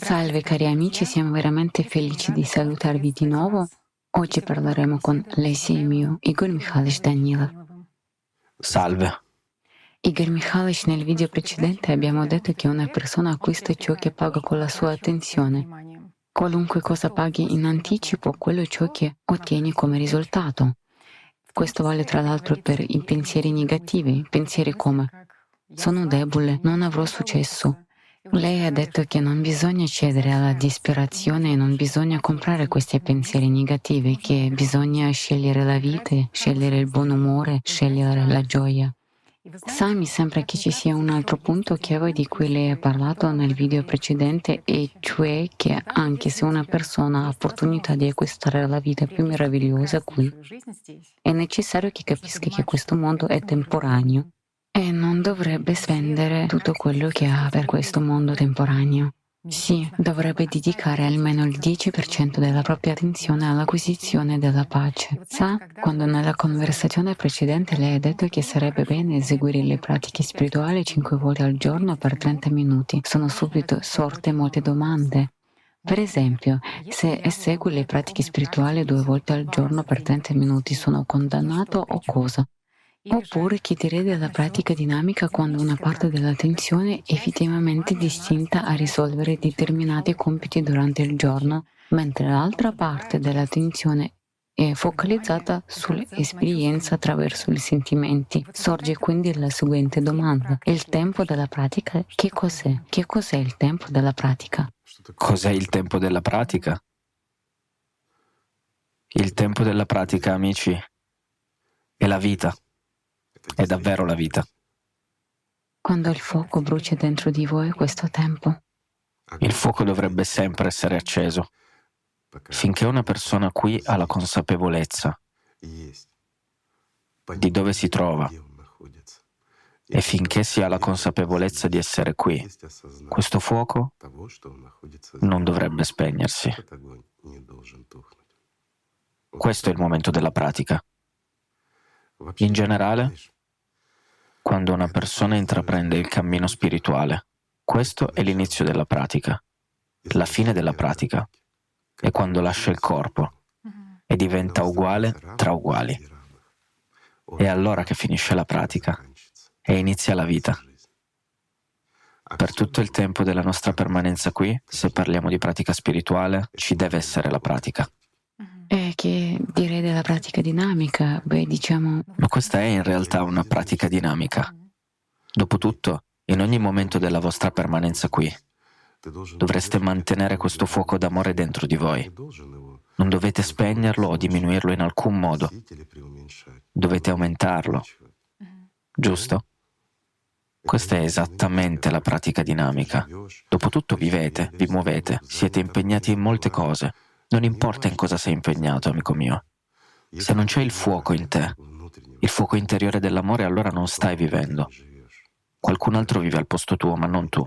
Salve cari amici, siamo veramente felici di salutarvi di nuovo. Oggi parleremo con l'esimio Igor Mikhailovich Danilov. Salve. Igor Mikhailovich, nel video precedente abbiamo detto che una persona acquista ciò che paga con la sua attenzione. Qualunque cosa paghi in anticipo, quello è ciò che ottieni come risultato. Questo vale tra l'altro per i pensieri negativi, pensieri come sono debole, non avrò successo, lei ha detto che non bisogna cedere alla disperazione e non bisogna comprare questi pensieri negativi, che bisogna scegliere la vita, scegliere il buon umore, scegliere la gioia. Sa, mi sembra che ci sia un altro punto chiave di cui lei ha parlato nel video precedente, e cioè che anche se una persona ha l'opportunità di acquistare la vita più meravigliosa qui, è necessario che capisca che questo mondo è temporaneo e non dovrebbe spendere tutto quello che ha per questo mondo temporaneo. Sì, dovrebbe dedicare almeno il 10% della propria attenzione all'acquisizione della pace. Sa, quando nella conversazione precedente lei ha detto che sarebbe bene eseguire le pratiche spirituali 5 volte al giorno per 30 minuti, sono subito sorte molte domande. Per esempio, se esegue le pratiche spirituali due volte al giorno per 30 minuti, sono condannato o cosa? Oppure chiedere della pratica dinamica quando una parte dell'attenzione è effettivamente distinta a risolvere determinati compiti durante il giorno, mentre l'altra parte dell'attenzione è focalizzata sull'esperienza attraverso i sentimenti. Sorge quindi la seguente domanda. Il tempo della pratica che cos'è? Che cos'è il tempo della pratica? Cos'è il tempo della pratica? Il tempo della pratica, amici, è la vita è davvero la vita. Quando il fuoco brucia dentro di voi questo tempo? Il fuoco dovrebbe sempre essere acceso, finché una persona qui ha la consapevolezza di dove si trova e finché si ha la consapevolezza di essere qui, questo fuoco non dovrebbe spegnersi. Questo è il momento della pratica. In generale, quando una persona intraprende il cammino spirituale. Questo è l'inizio della pratica. La fine della pratica è quando lascia il corpo e diventa uguale tra uguali. È allora che finisce la pratica e inizia la vita. Per tutto il tempo della nostra permanenza qui, se parliamo di pratica spirituale, ci deve essere la pratica. E che direi della pratica dinamica, beh, diciamo... Ma questa è in realtà una pratica dinamica. Dopotutto, in ogni momento della vostra permanenza qui, dovreste mantenere questo fuoco d'amore dentro di voi. Non dovete spegnerlo o diminuirlo in alcun modo. Dovete aumentarlo. Giusto? Questa è esattamente la pratica dinamica. Dopotutto vivete, vi muovete, siete impegnati in molte cose. Non importa in cosa sei impegnato, amico mio. Se non c'è il fuoco in te, il fuoco interiore dell'amore, allora non stai vivendo. Qualcun altro vive al posto tuo, ma non tu.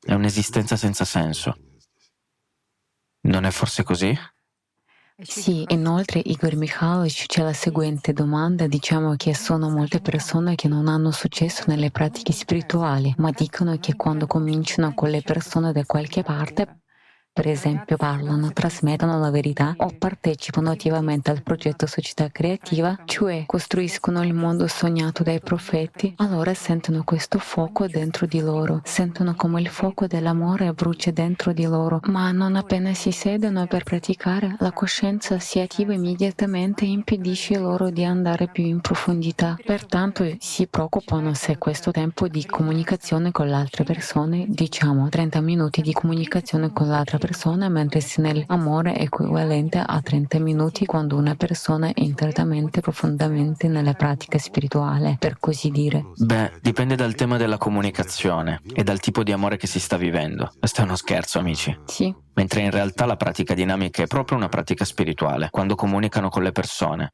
È un'esistenza senza senso. Non è forse così? Sì, inoltre Igor Mikhailovich c'è la seguente domanda, diciamo che sono molte persone che non hanno successo nelle pratiche spirituali, ma dicono che quando cominciano con le persone da qualche parte per esempio parlano, trasmettono la verità o partecipano attivamente al progetto società creativa, cioè costruiscono il mondo sognato dai profeti, allora sentono questo fuoco dentro di loro, sentono come il fuoco dell'amore brucia dentro di loro, ma non appena si sedono per praticare, la coscienza si attiva immediatamente e impedisce loro di andare più in profondità. Pertanto si preoccupano se questo tempo di comunicazione con le altre persone, diciamo 30 minuti di comunicazione con l'altra persona, persona, mentre se nell'amore è equivalente a 30 minuti quando una persona è internamente profondamente nella pratica spirituale, per così dire. Beh, dipende dal tema della comunicazione e dal tipo di amore che si sta vivendo. Questo è uno scherzo, amici. Sì. Mentre in realtà la pratica dinamica è proprio una pratica spirituale, quando comunicano con le persone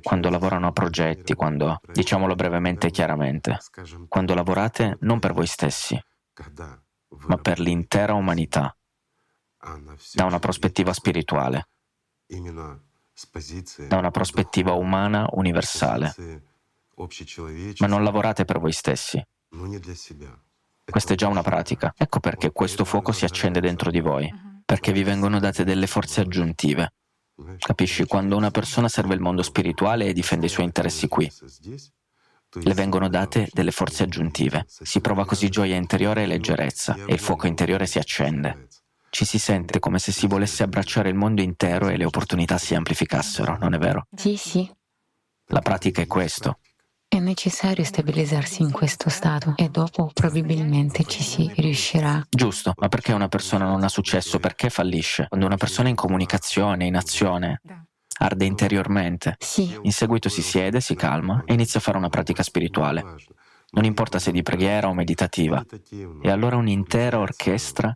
quando lavorano a progetti, quando, diciamolo brevemente e chiaramente, quando lavorate non per voi stessi, ma per l'intera umanità da una prospettiva spirituale, da una prospettiva umana universale. Ma non lavorate per voi stessi. Questa è già una pratica. Ecco perché questo fuoco si accende dentro di voi, perché vi vengono date delle forze aggiuntive. Capisci? Quando una persona serve il mondo spirituale e difende i suoi interessi qui, le vengono date delle forze aggiuntive. Si prova così gioia interiore e leggerezza e il fuoco interiore si accende. Ci si sente come se si volesse abbracciare il mondo intero e le opportunità si amplificassero, non è vero? Sì, sì. La pratica è questo. È necessario stabilizzarsi in questo stato e dopo probabilmente ci si riuscirà. Giusto, ma perché una persona non ha successo? Perché fallisce? Quando una persona è in comunicazione, in azione, arde interiormente. Sì. In seguito si siede, si calma e inizia a fare una pratica spirituale. Non importa se di preghiera o meditativa. E allora un'intera orchestra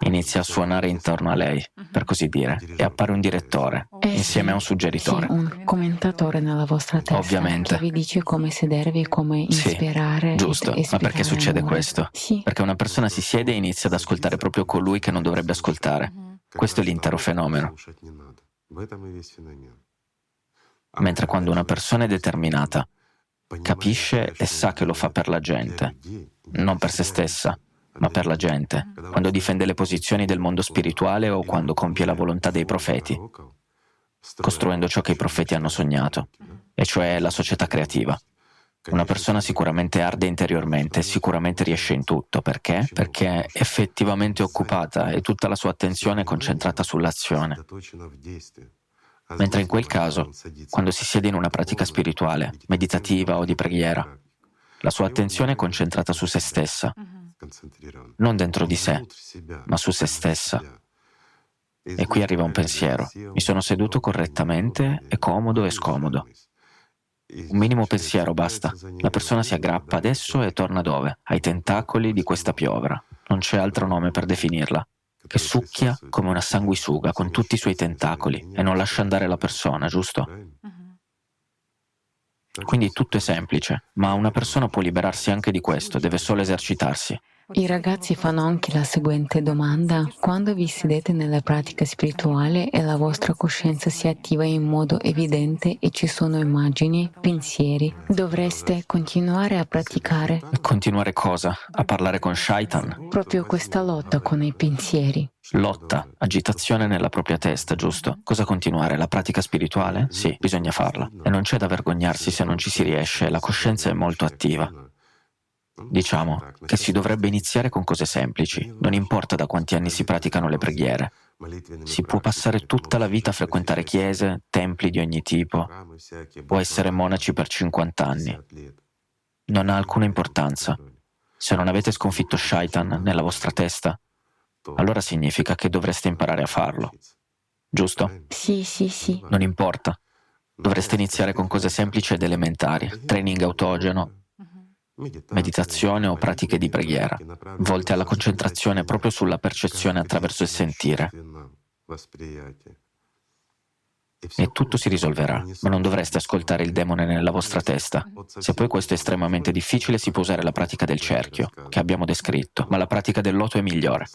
inizia a suonare intorno a lei, per così dire, e appare un direttore Eh, insieme sì. a un suggeritore. Sì, un commentatore nella vostra testa Ovviamente. che vi dice come sedervi, come Sì, ispirare. Giusto, ma perché succede amore. questo? Sì, Perché una persona si siede e inizia ad ascoltare proprio colui che non dovrebbe ascoltare. Questo è l'intero fenomeno. Mentre quando una persona è determinata, capisce e sa che lo fa per la gente, non per se stessa, ma per la gente, quando difende le posizioni del mondo spirituale o quando compie la volontà dei profeti, costruendo ciò che i profeti hanno sognato, e cioè la società creativa. Una persona sicuramente arde interiormente, sicuramente riesce in tutto. Perché? Perché è effettivamente occupata e tutta la sua attenzione è concentrata sull'azione. Mentre in quel caso, quando si siede in una pratica spirituale, meditativa o di preghiera, la sua attenzione è concentrata su se stessa, non dentro di sé, ma su se stessa. E qui arriva un pensiero. Mi sono seduto correttamente, è comodo e scomodo. Un minimo pensiero basta. La persona si aggrappa adesso e torna dove? Ai tentacoli di questa piovra. Non c'è altro nome per definirla. Che succhia come una sanguisuga con tutti i suoi tentacoli e non lascia andare la persona, giusto? Quindi tutto è semplice, ma una persona può liberarsi anche di questo, deve solo esercitarsi. I ragazzi fanno anche la seguente domanda. Quando vi sedete nella pratica spirituale e la vostra coscienza si attiva in modo evidente e ci sono immagini, pensieri, dovreste continuare a praticare continuare cosa? A parlare con Shaitan? proprio questa lotta con i pensieri. Lotta, agitazione nella propria testa, giusto? Cosa continuare? La pratica spirituale? Sì, bisogna farla. E non c'è da vergognarsi se non ci si riesce, la coscienza è molto attiva. Diciamo che si dovrebbe iniziare con cose semplici, non importa da quanti anni si praticano le preghiere. Si può passare tutta la vita a frequentare chiese, templi di ogni tipo, può essere monaci per 50 anni. Non ha alcuna importanza. Se non avete sconfitto Shaitan nella vostra testa, allora significa che dovreste imparare a farlo. Giusto? Sì, sì, sì. Non importa. Dovreste iniziare con cose semplici ed elementari, training autogeno, meditazione o pratiche di preghiera, volte alla concentrazione proprio sulla percezione attraverso il sentire. E tutto si risolverà, ma non dovreste ascoltare il demone nella vostra testa. Se poi questo è estremamente difficile, si può usare la pratica del cerchio, che abbiamo descritto, ma la pratica del loto è migliore.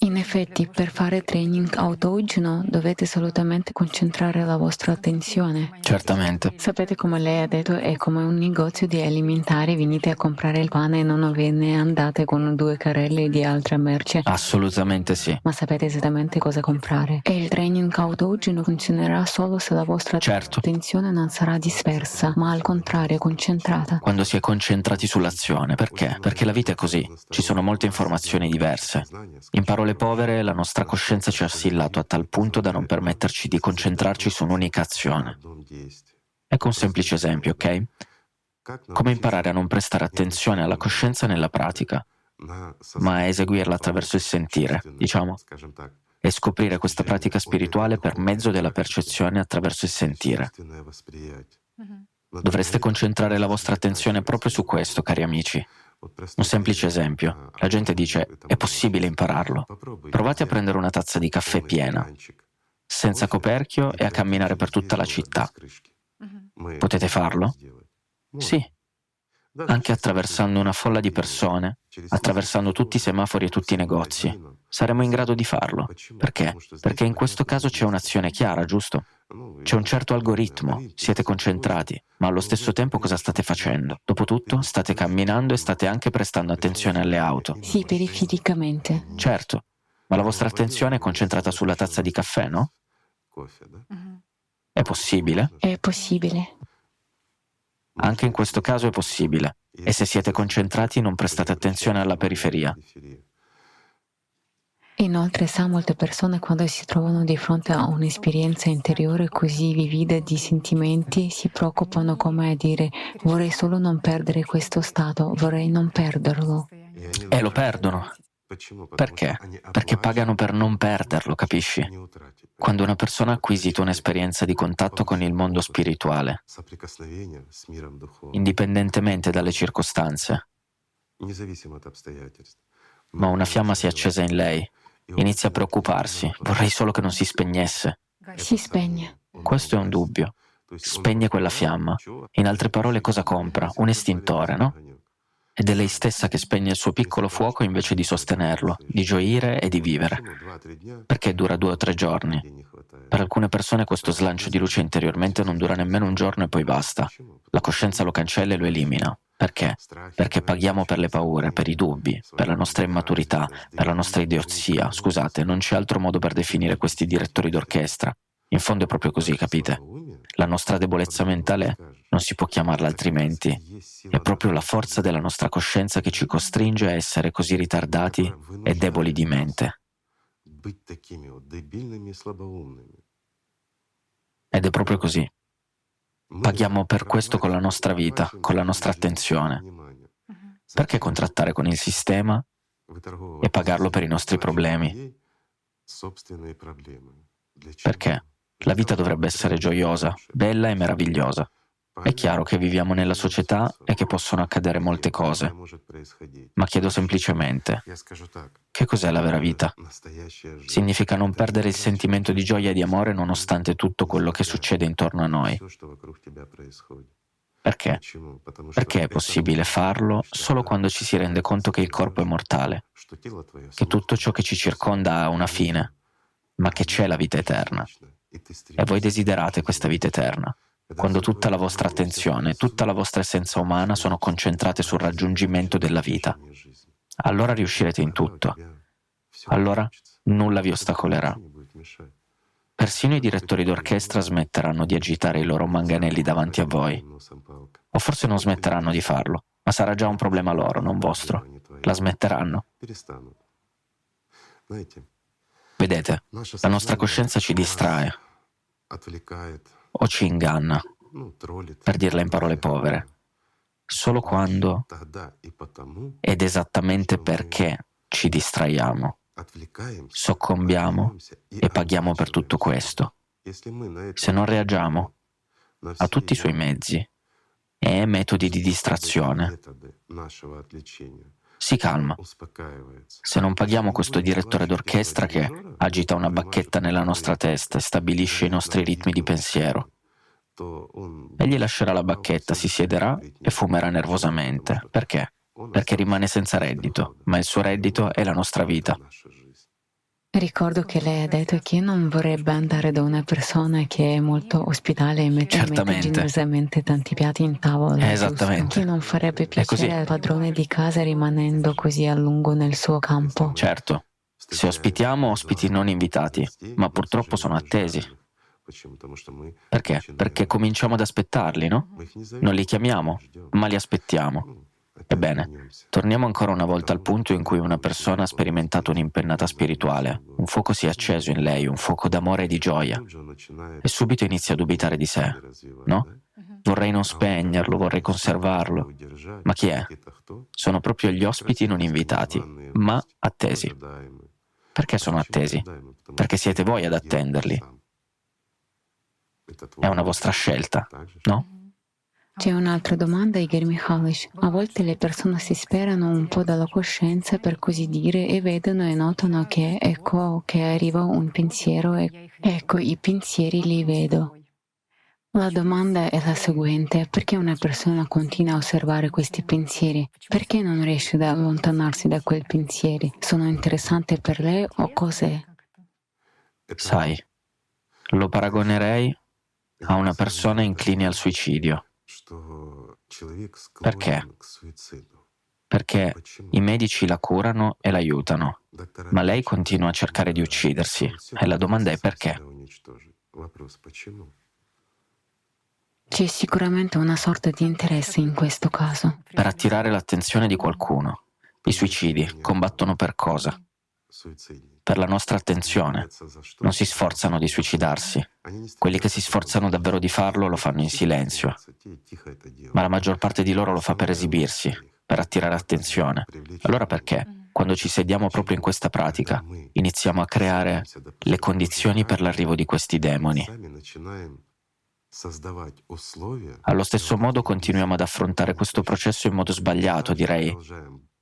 In effetti, per fare training autogeno dovete assolutamente concentrare la vostra attenzione. Certamente. Sapete come lei ha detto, è come un negozio di alimentari, venite a comprare il pane e non ve ne andate con due carrelli di altra merce. Assolutamente sì. Ma sapete esattamente cosa comprare. E il training autogeno funzionerà solo se la vostra Certo. attenzione non sarà dispersa, ma al contrario concentrata. Quando si è concentrati sull'azione. Perché? Perché la vita è così. Ci sono molte informazioni diverse. In parole povere, la nostra coscienza ci ha assillato a tal punto da non permetterci di concentrarci su un'unica azione. Ecco un semplice esempio, ok? Come imparare a non prestare attenzione alla coscienza nella pratica, ma a eseguirla attraverso il sentire, diciamo, e scoprire questa pratica spirituale per mezzo della percezione attraverso il sentire. Dovreste concentrare la vostra attenzione proprio su questo, cari amici. Un semplice esempio. La gente dice, è possibile impararlo. Provate a prendere una tazza di caffè piena, senza coperchio e a camminare per tutta la città. Potete farlo? Sì. Anche attraversando una folla di persone, attraversando tutti i semafori e tutti i negozi, saremo in grado di farlo. Perché? Perché in questo caso c'è un'azione chiara, giusto? C'è un certo algoritmo, siete concentrati, ma allo stesso tempo cosa state facendo? Dopotutto state camminando e state anche prestando attenzione alle auto. Sì, perifericamente. Certo, ma la vostra attenzione è concentrata sulla tazza di caffè, no? È possibile? È possibile. Anche in questo caso è possibile. E se siete concentrati non prestate attenzione alla periferia. Inoltre sa molte persone quando si trovano di fronte a un'esperienza interiore così vivida di sentimenti si preoccupano come a dire vorrei solo non perdere questo stato, vorrei non perderlo. E lo perdono. Perché? Perché pagano per non perderlo, capisci? Quando una persona ha acquisito un'esperienza di contatto con il mondo spirituale, indipendentemente dalle circostanze, ma una fiamma si è accesa in lei, inizia a preoccuparsi, vorrei solo che non si spegnesse. Si spegne. Questo è un dubbio. Spegne quella fiamma. In altre parole, cosa compra? Un estintore, no? Ed è lei stessa che spegne il suo piccolo fuoco invece di sostenerlo, di gioire e di vivere. Perché dura due o tre giorni? Per alcune persone questo slancio di luce interiormente non dura nemmeno un giorno e poi basta. La coscienza lo cancella e lo elimina. Perché? Perché paghiamo per le paure, per i dubbi, per la nostra immaturità, per la nostra idiozia. Scusate, non c'è altro modo per definire questi direttori d'orchestra. In fondo è proprio così, capite? La nostra debolezza mentale non si può chiamarla altrimenti. È proprio la forza della nostra coscienza che ci costringe a essere così ritardati e deboli di mente. Ed è proprio così. Paghiamo per questo con la nostra vita, con la nostra attenzione. Perché contrattare con il sistema e pagarlo per i nostri problemi? Perché? La vita dovrebbe essere gioiosa, bella e meravigliosa. È chiaro che viviamo nella società e che possono accadere molte cose, ma chiedo semplicemente, che cos'è la vera vita? Significa non perdere il sentimento di gioia e di amore nonostante tutto quello che succede intorno a noi. Perché? Perché è possibile farlo solo quando ci si rende conto che il corpo è mortale, che tutto ciò che ci circonda ha una fine, ma che c'è la vita eterna. E voi desiderate questa vita eterna, quando tutta la vostra attenzione, tutta la vostra essenza umana sono concentrate sul raggiungimento della vita. Allora riuscirete in tutto. Allora nulla vi ostacolerà. Persino i direttori d'orchestra smetteranno di agitare i loro manganelli davanti a voi. O forse non smetteranno di farlo, ma sarà già un problema loro, non vostro. La smetteranno. Vedete, la nostra coscienza ci distrae. O ci inganna, per dirla in parole povere, solo quando ed esattamente perché ci distraiamo, soccombiamo e paghiamo per tutto questo. Se non reagiamo a tutti i suoi mezzi e metodi di distrazione, si calma. Se non paghiamo questo direttore d'orchestra che agita una bacchetta nella nostra testa e stabilisce i nostri ritmi di pensiero, egli lascerà la bacchetta, si siederà e fumerà nervosamente. Perché? Perché rimane senza reddito, ma il suo reddito è la nostra vita. Ricordo che lei ha detto che non vorrebbe andare da una persona che è molto ospitale e mette, mette generosamente tanti piatti in tavola. Esattamente. Che non farebbe piacere al padrone di casa rimanendo così a lungo nel suo campo. Certo. Se ospitiamo ospiti non invitati, ma purtroppo sono attesi. Perché? Perché cominciamo ad aspettarli, no? Non li chiamiamo, ma li aspettiamo. Ebbene, torniamo ancora una volta al punto in cui una persona ha sperimentato un'impennata spirituale, un fuoco si è acceso in lei, un fuoco d'amore e di gioia, e subito inizia a dubitare di sé, no? Vorrei non spegnerlo, vorrei conservarlo. Ma chi è? Sono proprio gli ospiti non invitati, ma attesi. Perché sono attesi? Perché siete voi ad attenderli. È una vostra scelta, no? C'è un'altra domanda, Igor Mikhailovich. A volte le persone si sperano un po' dalla coscienza, per così dire, e vedono e notano che ecco che arriva un pensiero e ecco i pensieri li vedo. La domanda è la seguente, perché una persona continua a osservare questi pensieri? Perché non riesce ad allontanarsi da quei pensieri? Sono interessanti per lei o cos'è? Sai, lo paragonerei a una persona incline al suicidio. Perché? Perché i medici la curano e l'aiutano, ma lei continua a cercare di uccidersi e la domanda è perché? C'è sicuramente una sorta di interesse in questo caso. Per attirare l'attenzione di qualcuno. I suicidi combattono per cosa? Per la nostra attenzione. Non si sforzano di suicidarsi. Quelli che si sforzano davvero di farlo lo fanno in silenzio. Ma la maggior parte di loro lo fa per esibirsi, per attirare attenzione. Allora perché? Quando ci sediamo proprio in questa pratica, iniziamo a creare le condizioni per l'arrivo di questi demoni. Allo stesso modo continuiamo ad affrontare questo processo in modo sbagliato, direi,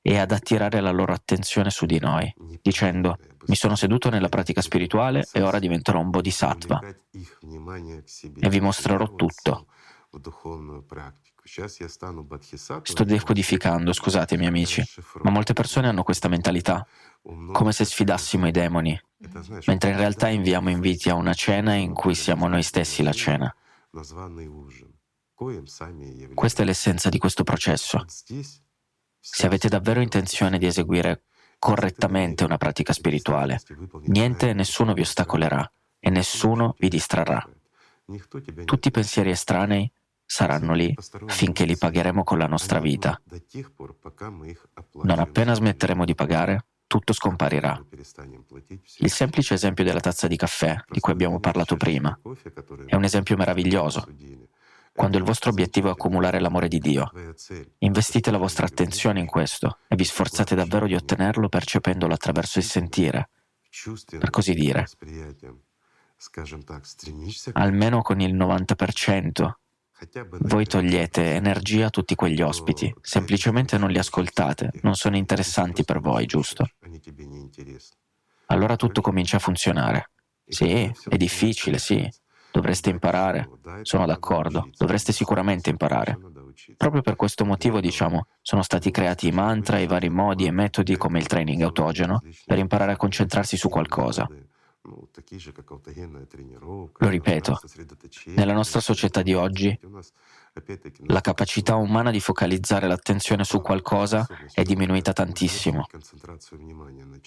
e ad attirare la loro attenzione su di noi, dicendo mi sono seduto nella pratica spirituale e ora diventerò un bodhisattva e vi mostrerò tutto. Sto decodificando, scusatemi amici, ma molte persone hanno questa mentalità, come se sfidassimo i demoni, mentre in realtà inviamo inviti a una cena in cui siamo noi stessi la cena. Questa è l'essenza di questo processo. Se avete davvero intenzione di eseguire correttamente una pratica spirituale, niente e nessuno vi ostacolerà e nessuno vi distrarrà. Tutti i pensieri estranei saranno lì finché li pagheremo con la nostra vita. Non appena smetteremo di pagare, tutto scomparirà. Il semplice esempio della tazza di caffè, di cui abbiamo parlato prima, è un esempio meraviglioso quando il vostro obiettivo è accumulare l'amore di Dio. Investite la vostra attenzione in questo e vi sforzate davvero di ottenerlo percependolo attraverso il sentire, per così dire. Almeno con il 90%. Voi togliete energia a tutti quegli ospiti, semplicemente non li ascoltate, non sono interessanti per voi, giusto? Allora tutto comincia a funzionare. Sì, è difficile, sì, Dovreste imparare. Sono d'accordo, dovreste sicuramente imparare. Proprio per questo motivo, diciamo, sono stati creati i mantra, i vari modi e metodi come il training autogeno per imparare a concentrarsi su qualcosa. Lo ripeto, nella nostra società di oggi la capacità umana di focalizzare l'attenzione su qualcosa è diminuita tantissimo.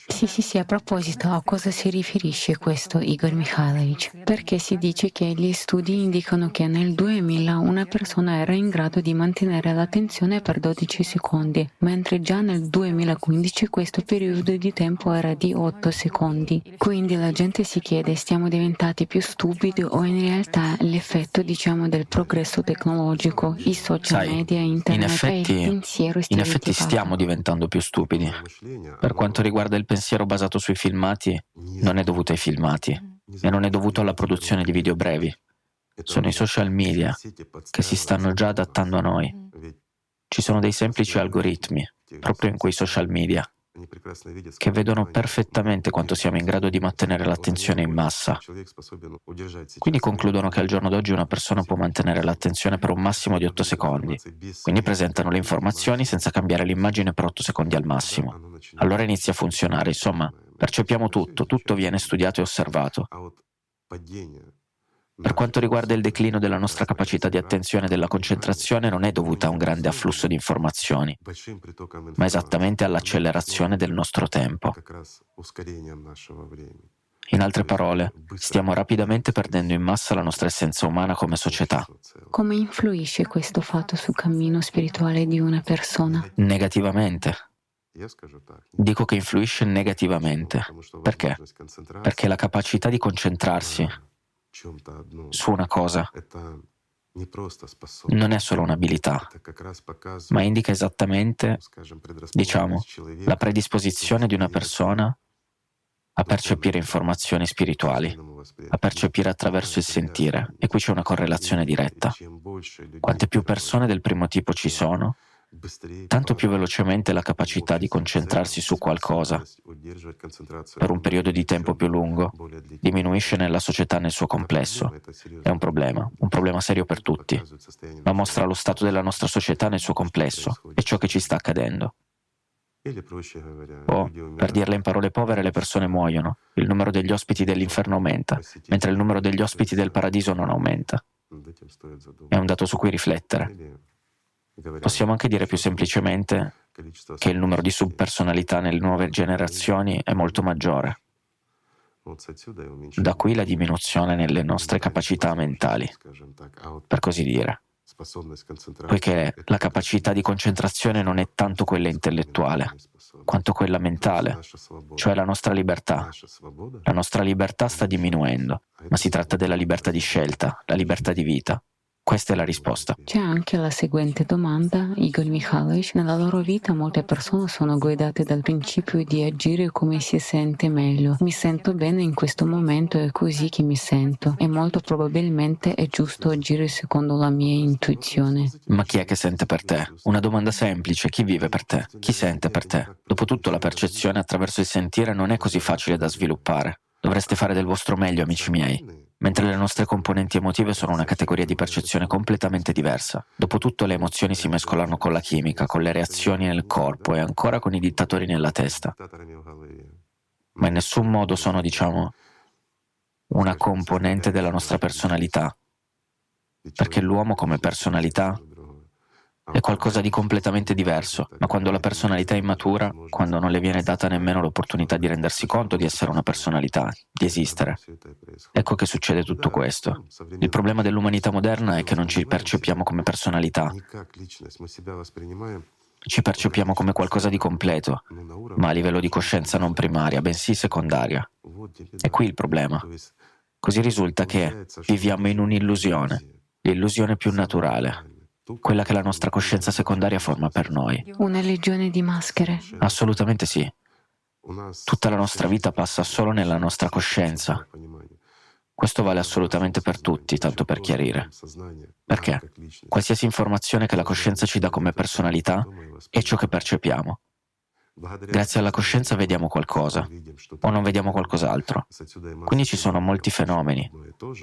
Sì, sì, sì, a proposito, a cosa si riferisce questo Igor Mikhailovich? Perché si dice che gli studi indicano che nel 2000 una persona era in grado di mantenere l'attenzione per 12 secondi, mentre già nel 2015 questo periodo di tempo era di 8 secondi. Quindi la gente si chiede, stiamo diventati più stupidi o in realtà l'effetto, diciamo, del progresso tecnologico? Tecnologico, i social Sai, media, internet in effetti, il pensiero in effetti stiamo diventando più stupidi. Per quanto riguarda il pensiero basato sui filmati, non è dovuto ai filmati e non è dovuto alla produzione di video brevi. Sono i social media che si stanno già adattando a noi. Ci sono dei semplici algoritmi proprio in quei social media che vedono perfettamente quanto siamo in grado di mantenere l'attenzione in massa. Quindi concludono che al giorno d'oggi una persona può mantenere l'attenzione per un massimo di 8 secondi. Quindi presentano le informazioni senza cambiare l'immagine per 8 secondi al massimo. Allora inizia a funzionare, insomma, percepiamo tutto, tutto viene studiato e osservato. Per quanto riguarda il declino della nostra capacità di attenzione e della concentrazione non è dovuta a un grande afflusso di informazioni, ma esattamente all'accelerazione del nostro tempo. In altre parole, stiamo rapidamente perdendo in massa la nostra essenza umana come società. Come influisce questo fatto sul cammino spirituale di una persona? Negativamente. Dico che influisce negativamente. Perché? Perché la capacità di concentrarsi su una cosa. Non è solo un'abilità, ma indica esattamente, diciamo, la predisposizione di una persona a percepire informazioni spirituali, a percepire attraverso il sentire. E qui c'è una correlazione diretta. Quante più persone. del primo tipo ci sono, tanto più velocemente la capacità di concentrarsi su qualcosa per un periodo di tempo più lungo diminuisce nella società nel suo complesso. È un problema, un problema serio per tutti, ma mostra lo stato della nostra società nel suo complesso e ciò che ci sta accadendo. O, per dirle in parole povere, le persone muoiono, il numero degli ospiti dell'inferno aumenta, mentre il numero degli ospiti del paradiso non aumenta. È un dato su cui riflettere. Possiamo anche dire più semplicemente che il numero di subpersonalità nelle nuove generazioni è molto maggiore. Da qui la diminuzione nelle nostre capacità mentali, per così dire, poiché la capacità di concentrazione non è tanto quella intellettuale, quanto quella mentale, cioè la nostra libertà. La nostra libertà sta diminuendo, ma si tratta della libertà di scelta, la libertà di vita. Questa è la risposta. C'è anche la seguente domanda, Igor Mikhailovich. Nella loro vita molte persone sono guidate dal principio di agire come si sente meglio. Mi sento bene in questo momento, è così che mi sento e molto probabilmente è giusto agire secondo la mia intuizione. Ma chi è che sente per te? Una domanda semplice, chi vive per te? Chi sente per te? Dopotutto la percezione attraverso il sentire non è così facile da sviluppare. Dovreste fare del vostro meglio, amici miei mentre le nostre componenti emotive sono una categoria di percezione completamente diversa. Dopotutto le emozioni si mescolano con la chimica, con le reazioni nel corpo e ancora con i dittatori nella testa. Ma in nessun modo sono, diciamo, una componente della nostra personalità, perché l'uomo come personalità è qualcosa di completamente diverso, ma quando la personalità è immatura, quando non le viene data nemmeno l'opportunità di rendersi conto di essere una personalità, di esistere, ecco che succede tutto questo. Il problema dell'umanità moderna è che non ci percepiamo come personalità. Ci percepiamo come qualcosa di completo, ma a livello di coscienza non primaria, bensì secondaria. È qui il problema. Così risulta che viviamo in un'illusione, l'illusione più naturale, quella che la nostra coscienza secondaria forma per noi. Una legione di maschere. Assolutamente sì. Tutta la nostra vita passa solo nella nostra coscienza. Questo vale assolutamente per tutti, tanto per chiarire. Perché? Qualsiasi informazione che la coscienza ci dà come personalità è ciò che percepiamo. Grazie alla coscienza vediamo qualcosa o non vediamo qualcos'altro. Quindi ci sono molti fenomeni.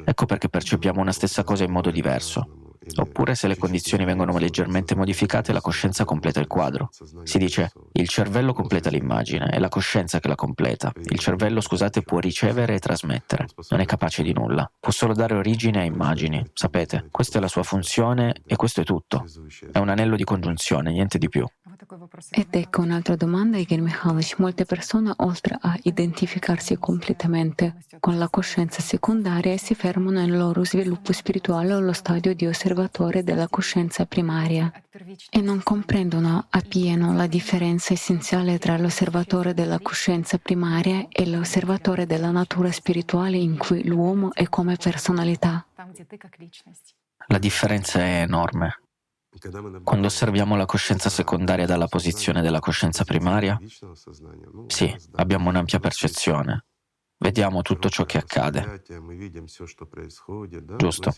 Ecco perché percepiamo una stessa cosa in modo diverso. Oppure se le condizioni vengono leggermente modificate, la coscienza completa il quadro. Si dice il cervello completa l'immagine, è la coscienza che la completa. Il cervello, scusate, può ricevere e trasmettere, non è capace di nulla. Può solo dare origine a immagini, sapete? Questa è la sua funzione e questo è tutto. È un anello di congiunzione, niente di più. Ed ecco un'altra domanda, Igor Mikhailovich. Molte persone, oltre a identificarsi completamente con la coscienza secondaria, si fermano nel loro sviluppo spirituale allo stadio di osservatore della coscienza primaria e non comprendono appieno la differenza essenziale tra l'osservatore della coscienza primaria e l'osservatore della natura spirituale in cui l'uomo è come personalità. La differenza è enorme. Quando osserviamo la coscienza secondaria dalla posizione della coscienza primaria, sì, abbiamo un'ampia percezione. Vediamo tutto ciò che accade. Giusto.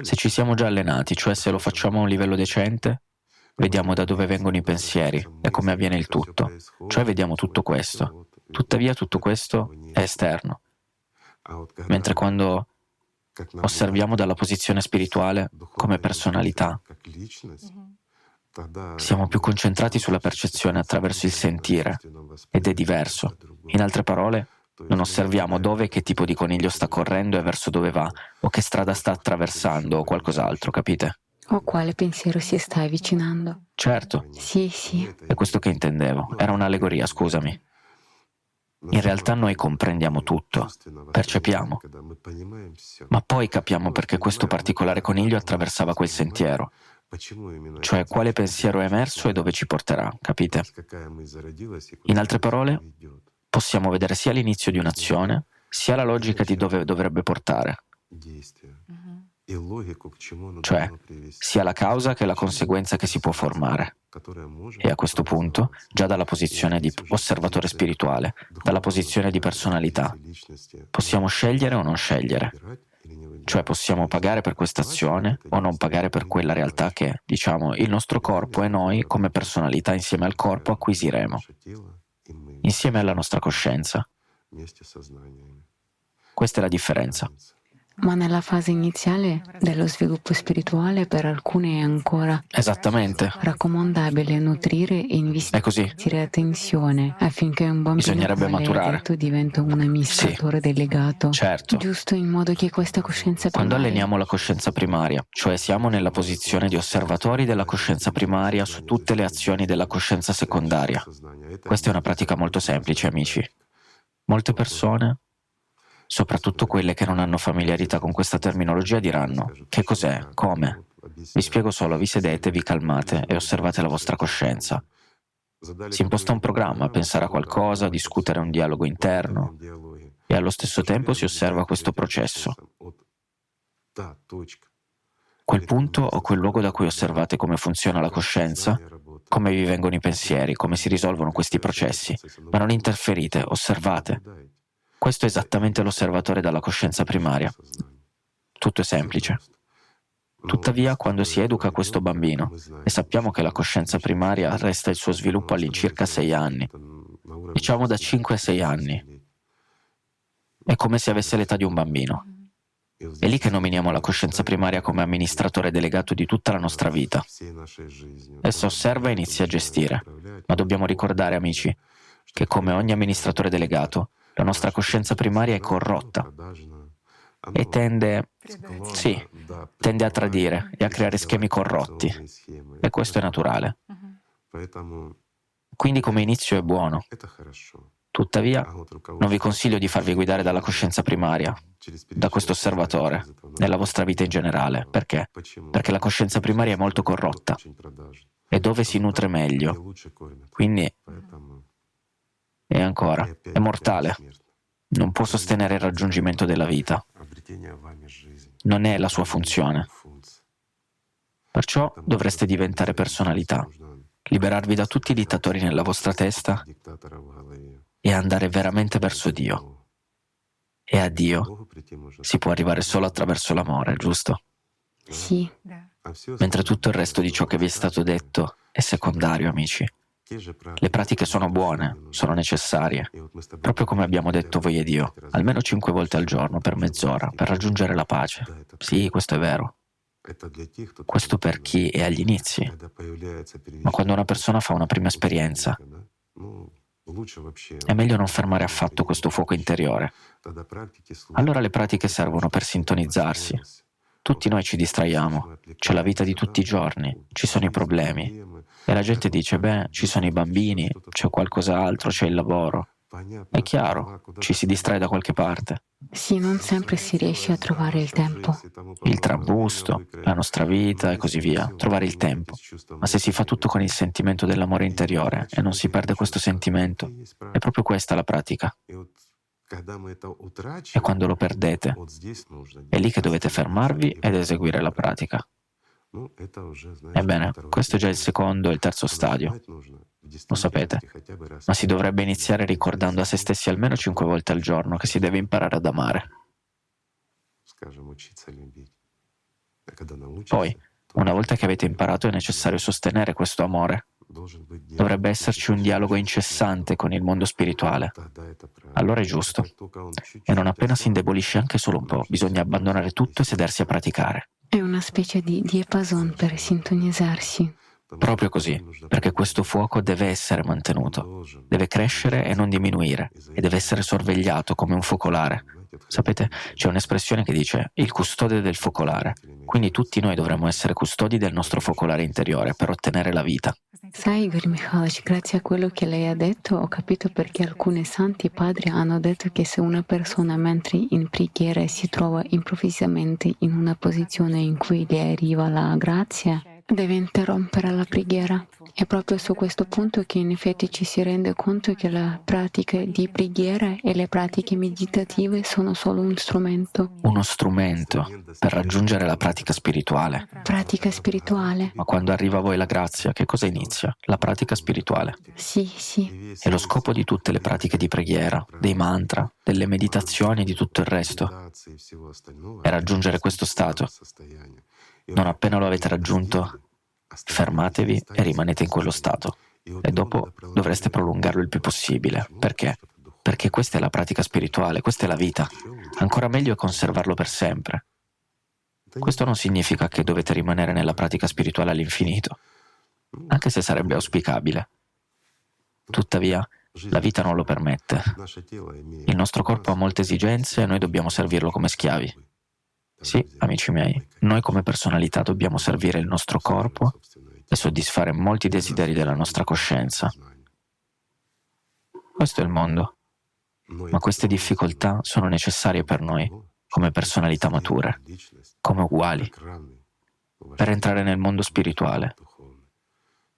Se ci siamo già allenati, cioè se lo facciamo a un livello decente, vediamo da dove vengono i pensieri e come avviene il tutto. Cioè vediamo tutto questo. Tuttavia tutto questo è esterno. Mentre quando osserviamo dalla posizione spirituale come personalità. Siamo più concentrati sulla percezione attraverso il sentire ed è diverso. In altre parole, non osserviamo dove e che tipo di coniglio sta correndo e verso dove va, o che strada sta attraversando o qualcos'altro, capite? O quale pensiero si sta avvicinando. Certo. Sì, sì. È questo che intendevo. Era un'allegoria, scusami. In realtà noi comprendiamo tutto, percepiamo, ma poi capiamo perché questo particolare coniglio attraversava quel sentiero, cioè quale pensiero è emerso e dove ci porterà, capite? In altre parole, possiamo vedere sia l'inizio di un'azione, sia la logica di dove dovrebbe portare. Cioè, sia la causa che la conseguenza che si può formare. E a questo punto, già dalla posizione di osservatore spirituale, dalla posizione di personalità, possiamo scegliere o non scegliere. Cioè possiamo pagare per questa azione o non pagare per quella realtà che, diciamo, il nostro corpo e noi come personalità insieme al corpo acquisiremo, insieme alla nostra coscienza. Questa è la differenza. Ma nella fase iniziale dello sviluppo spirituale per alcune è ancora Esattamente. raccomandabile nutrire e investire attenzione affinché un bambino Bisognerebbe maturare. diventi un amministratore sì. delegato. Certo. Giusto in modo che questa coscienza primaria... Quando alleniamo la coscienza primaria, cioè siamo nella posizione di osservatori della coscienza primaria su tutte le azioni della coscienza secondaria. Questa è una pratica molto semplice, amici. Molte persone soprattutto quelle che non hanno familiarità con questa terminologia diranno che cos'è, come. Vi spiego solo, vi sedete, vi calmate e osservate la vostra coscienza. Si imposta un programma, pensare a qualcosa, discutere un dialogo interno e allo stesso tempo si osserva questo processo. Quel punto o quel luogo da cui osservate come funziona la coscienza, come vi vengono i pensieri, come si risolvono questi processi, ma non interferite, osservate questo è esattamente l'osservatore dalla coscienza primaria. Tutto è semplice. Tuttavia, quando si educa questo bambino, e sappiamo che la coscienza primaria resta il suo sviluppo all'incirca sei anni, diciamo da 5 a 6 anni, è come se avesse l'età di un bambino. È lì che nominiamo la coscienza primaria come amministratore delegato di tutta la nostra vita. Essa osserva e inizia a gestire, ma dobbiamo ricordare, amici, che come ogni amministratore delegato, la nostra coscienza primaria è corrotta e tende, sì, tende a tradire e a creare schemi corrotti. E questo è naturale. Quindi come inizio è buono. Tuttavia, non vi consiglio di farvi guidare dalla coscienza primaria, da questo osservatore, nella vostra vita in generale. Perché? Perché la coscienza primaria è molto corrotta. E dove si nutre meglio. Quindi e ancora, è mortale. Non può sostenere il raggiungimento della vita. Non è la sua funzione. Perciò dovreste diventare personalità, liberarvi da tutti i dittatori nella vostra testa e andare veramente verso Dio. E a Dio si può arrivare solo attraverso l'amore, giusto? Sì. Mentre tutto il resto di ciò che vi è stato detto è secondario, amici. Le pratiche sono buone, sono necessarie, proprio come abbiamo detto voi ed io, almeno cinque volte al giorno, per mezz'ora, per raggiungere la pace. Sì, questo è vero. Questo per chi è agli inizi. Ma quando una persona fa una prima esperienza, è meglio non fermare affatto questo fuoco interiore. Allora le pratiche servono per sintonizzarsi. Tutti noi ci distraiamo, c'è la vita di tutti i giorni, ci sono i problemi, e la gente dice, beh, ci sono i bambini, c'è qualcos'altro, c'è il lavoro. È chiaro, ci si distrae da qualche parte. Sì, non sempre si riesce a trovare il tempo. Il trambusto, la nostra vita e così via, trovare il tempo. Ma se si fa tutto con il sentimento dell'amore interiore e non si perde questo sentimento, è proprio questa la pratica. E quando lo perdete, è lì che dovete fermarvi ed eseguire la pratica. Ebbene, questo è già il secondo e il terzo stadio. Lo sapete, ma si dovrebbe iniziare ricordando a se stessi almeno cinque volte al giorno che si deve imparare ad amare. Poi, una volta che avete imparato, è necessario sostenere questo amore. Dovrebbe esserci un dialogo incessante con il mondo spirituale. Allora è giusto. E non appena si indebolisce anche solo un po', bisogna abbandonare tutto e sedersi a praticare. È una specie di diapason per sintonizzarsi. Proprio così, perché questo fuoco deve essere mantenuto, deve crescere e non diminuire, e deve essere sorvegliato come un focolare. Sapete, c'è un'espressione che dice il custode del focolare, quindi tutti noi dovremmo essere custodi del nostro focolare interiore per ottenere la vita. Sai, Igor Mikhailovich, grazie a quello che lei ha detto, ho capito perché alcuni santi padri hanno detto che se una persona mentre in preghiera si trova improvvisamente in una posizione in cui le arriva la grazia, deve interrompere la preghiera. È proprio su questo punto che in effetti ci si rende conto che la pratica di preghiera e le pratiche meditative sono solo un strumento. Uno strumento per raggiungere la pratica spirituale. Pratica spirituale. Ma quando arriva a voi la grazia, che cosa inizia? La pratica spirituale. Sì, sì. È lo scopo di tutte le pratiche di preghiera, dei mantra, delle meditazioni e di tutto il resto. È raggiungere questo stato non appena lo avete raggiunto, fermatevi e rimanete in quello stato. E dopo dovreste prolungarlo il più possibile. Perché? Perché questa è la pratica spirituale, questa è la vita. Ancora meglio è conservarlo per sempre. Questo non significa che dovete rimanere nella pratica spirituale all'infinito, anche se sarebbe auspicabile. Tuttavia, la vita non lo permette. Il nostro corpo ha molte esigenze e noi dobbiamo servirlo come schiavi. Sì, amici miei, noi come personalità dobbiamo servire il nostro corpo e soddisfare molti desideri della nostra coscienza. Questo è il mondo. Ma queste difficoltà sono necessarie per noi, come personalità mature, come uguali, per entrare nel mondo spirituale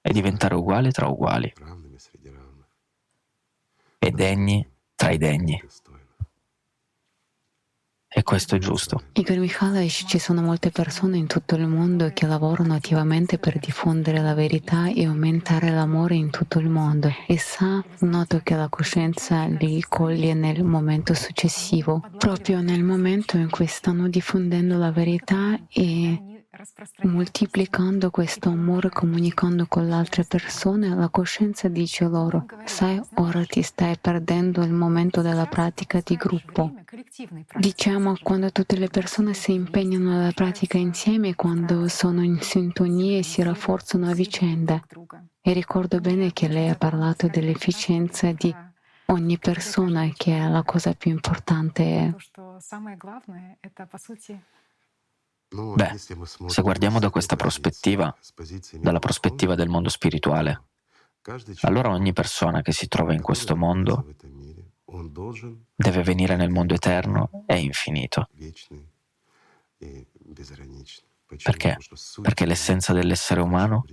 e diventare uguali tra uguali e degni tra i degni. E questo è giusto. Igor Mikhailovich, ci sono molte persone in tutto il mondo che lavorano attivamente per diffondere la verità e aumentare l'amore in tutto il mondo. E sa, noto che la coscienza li coglie nel momento successivo, proprio nel momento in cui stanno diffondendo la verità e Moltiplicando questo amore, comunicando con le altre persone, la coscienza dice loro, sai, ora ti stai perdendo il momento della pratica di gruppo. Diciamo, quando tutte le persone si impegnano nella pratica insieme, quando sono in sintonia e si rafforzano a vicenda. E ricordo bene che lei ha parlato dell'efficienza di ogni persona, che è la cosa più importante. Beh, se guardiamo da questa prospettiva, dalla prospettiva del mondo spirituale, allora ogni persona che si trova in questo mondo deve venire nel mondo eterno e infinito. Perché? Perché l'essenza dell'essere umano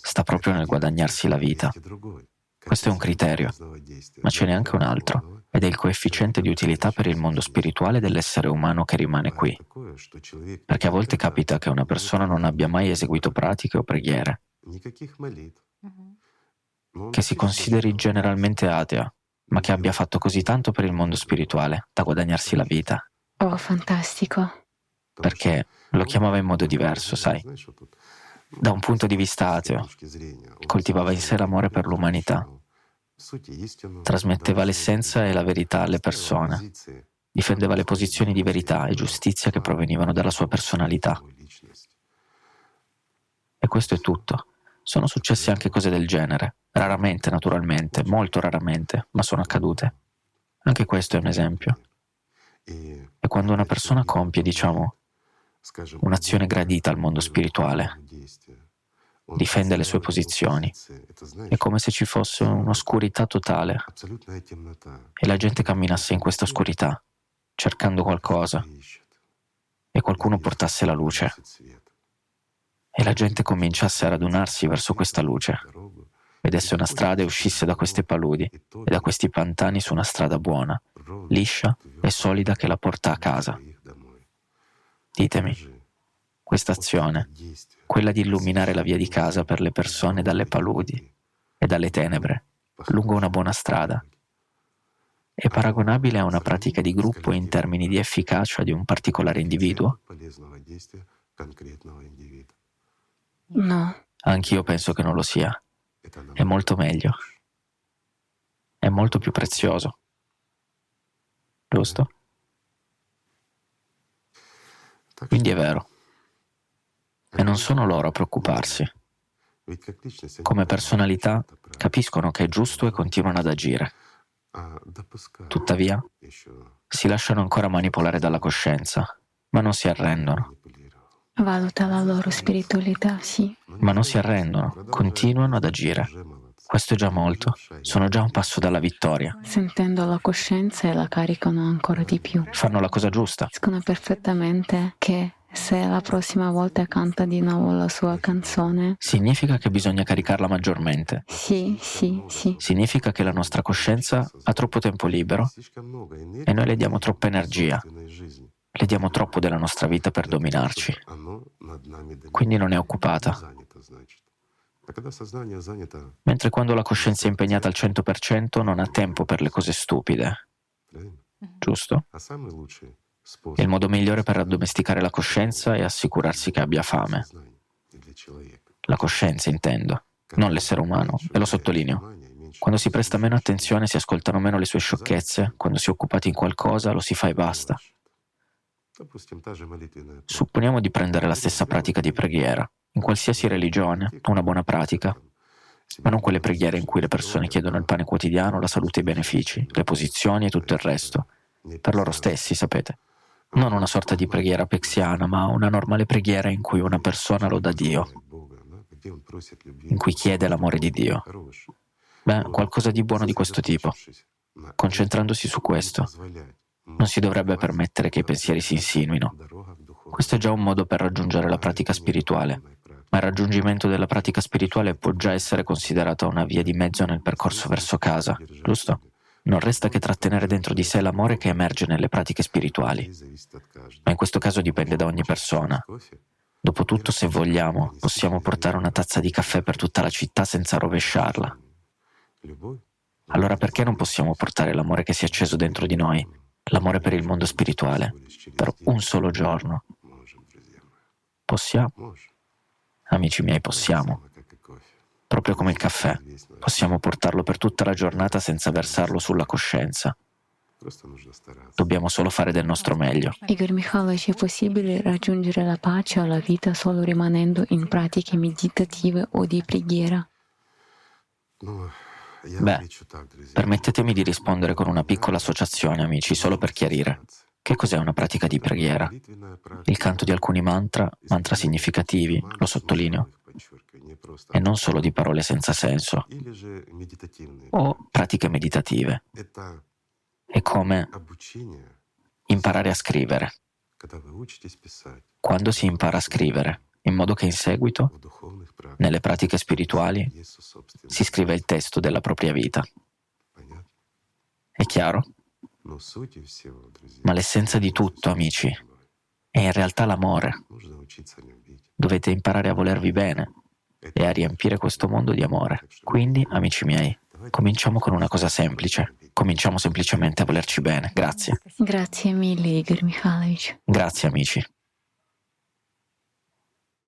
sta proprio nel guadagnarsi la vita. Questo è un criterio, ma ce n'è anche un altro, ed è il coefficiente di utilità per il mondo spirituale dell'essere umano che rimane qui. Perché a volte capita che una persona non abbia mai eseguito pratiche o preghiere, che si consideri generalmente atea, ma che abbia fatto così tanto per il mondo spirituale da guadagnarsi la vita. Oh, fantastico. Perché lo chiamava in modo diverso, sai. Da un punto di vista ateo, coltivava in sé l'amore per l'umanità Trasmetteva l'essenza e la verità alle persone. Difendeva le posizioni di verità e giustizia che provenivano dalla sua personalità. E questo è tutto. Sono successe anche cose del genere, raramente naturalmente, molto raramente, ma sono accadute. Anche questo è un esempio. E quando una persona compie, diciamo, un'azione gradita al mondo spirituale, difende le sue posizioni. È come se ci fosse un'oscurità totale e la gente camminasse in questa oscurità, cercando qualcosa, e qualcuno portasse la luce. E la gente cominciasse a radunarsi verso questa luce, vedesse una strada e uscisse da queste paludi e da questi pantani su una strada buona, liscia e solida che la porta a casa. Ditemi, questa azione, quella di illuminare la via di casa per le persone dalle paludi e dalle tenebre, lungo una buona strada, è paragonabile a una pratica di gruppo in termini di efficacia di un particolare individuo? No. Anch'io penso che non lo sia. È molto meglio. È molto più prezioso. Giusto? Quindi è vero. E non sono loro a preoccuparsi. Come personalità capiscono che è giusto e continuano ad agire. Tuttavia, si lasciano ancora manipolare dalla coscienza, ma non si arrendono. Valuta la loro spiritualità, sì. Ma non si arrendono, continuano ad agire. Questo è già molto, sono già un passo dalla vittoria. Sentendo la coscienza e la caricano ancora di più. Fanno la cosa giusta. Capiscono perfettamente che se la prossima volta canta di nuovo la sua canzone. Significa che bisogna caricarla maggiormente. Sì, sì, sì. Significa che la nostra coscienza ha troppo tempo libero e noi le diamo troppa energia. Le diamo troppo della nostra vita per dominarci. Quindi non è occupata. Mentre quando la coscienza è impegnata al 100% non ha tempo per le cose stupide. Giusto? Il modo migliore per addomesticare la coscienza è assicurarsi che abbia fame. La coscienza, intendo, non l'essere umano, e lo sottolineo. Quando si presta meno attenzione, si ascoltano meno le sue sciocchezze, quando si è occupati in qualcosa, lo si fa e basta. Supponiamo di prendere la stessa pratica di preghiera. In qualsiasi religione, una buona pratica, ma non quelle preghiere in cui le persone chiedono il pane quotidiano, la salute e i benefici, le posizioni e tutto il resto, per loro stessi, sapete. Non una sorta di preghiera pexiana, ma una normale preghiera in cui una persona loda Dio, in cui chiede l'amore di Dio. Beh, qualcosa di buono di questo tipo. Concentrandosi su questo, non si dovrebbe permettere che i pensieri si insinuino. Questo è già un modo per raggiungere la pratica spirituale, ma il raggiungimento della pratica spirituale può già essere considerata una via di mezzo nel percorso verso casa, giusto? Non resta che trattenere dentro di sé l'amore che emerge nelle pratiche spirituali, ma in questo caso dipende da ogni persona. Dopotutto, se vogliamo, possiamo portare una tazza di caffè per tutta la città senza rovesciarla. Allora perché non possiamo portare l'amore che si è acceso dentro di noi, l'amore per il mondo spirituale, per un solo giorno? Possiamo? Amici miei, possiamo. Proprio come il caffè, possiamo portarlo per tutta la giornata senza versarlo sulla coscienza. Dobbiamo solo fare del nostro meglio. Igor Mikhailovich, è possibile raggiungere la pace alla vita solo rimanendo in pratiche meditative o di preghiera? Beh, permettetemi di rispondere con una piccola associazione, amici, solo per chiarire. Che cos'è una pratica di preghiera? Il canto di alcuni mantra, mantra significativi, lo sottolineo, e non solo di parole senza senso, o pratiche meditative. È come imparare a scrivere. Quando si impara a scrivere, in modo che in seguito, nelle pratiche spirituali, si scrive il testo della propria vita. È chiaro? Ma l'essenza di tutto, amici, è in realtà l'amore. Dovete imparare a volervi bene e a riempire questo mondo di amore. Quindi, amici miei, cominciamo con una cosa semplice. Cominciamo semplicemente a volerci bene. Grazie. Grazie mille, Igor Mikhailovich. Grazie, amici.